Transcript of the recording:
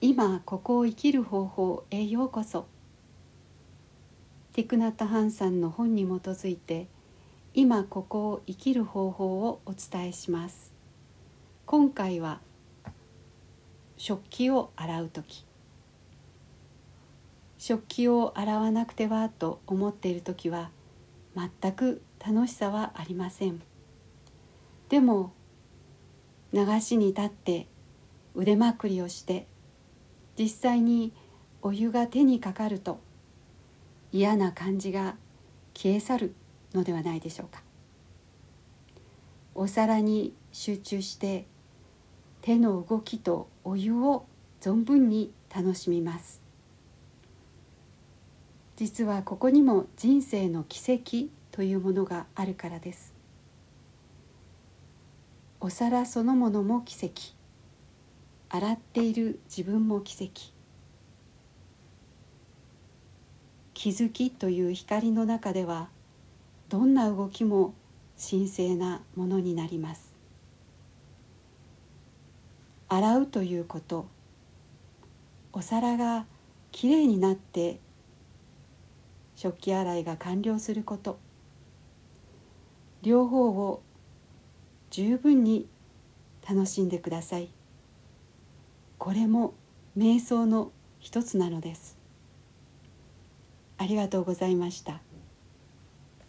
今ここを生きる方法へようこそ。ティクナッタ・ハンさんの本に基づいて今ここを生きる方法をお伝えします。今回は食器を洗う時。食器を洗わなくてはと思っている時は全く楽しさはありません。でも流しに立って腕まくりをして実際にお湯が手にかかると嫌な感じが消え去るのではないでしょうか。お皿に集中して手の動きとお湯を存分に楽しみます。実はここにも人生の奇跡というものがあるからです。お皿そのものも奇跡。洗っている自分も奇跡。気づきという光の中ではどんな動きも神聖なものになります。洗うということお皿がきれいになって食器洗いが完了すること両方を十分に楽しんでください。これも瞑想の一つなのですありがとうございました。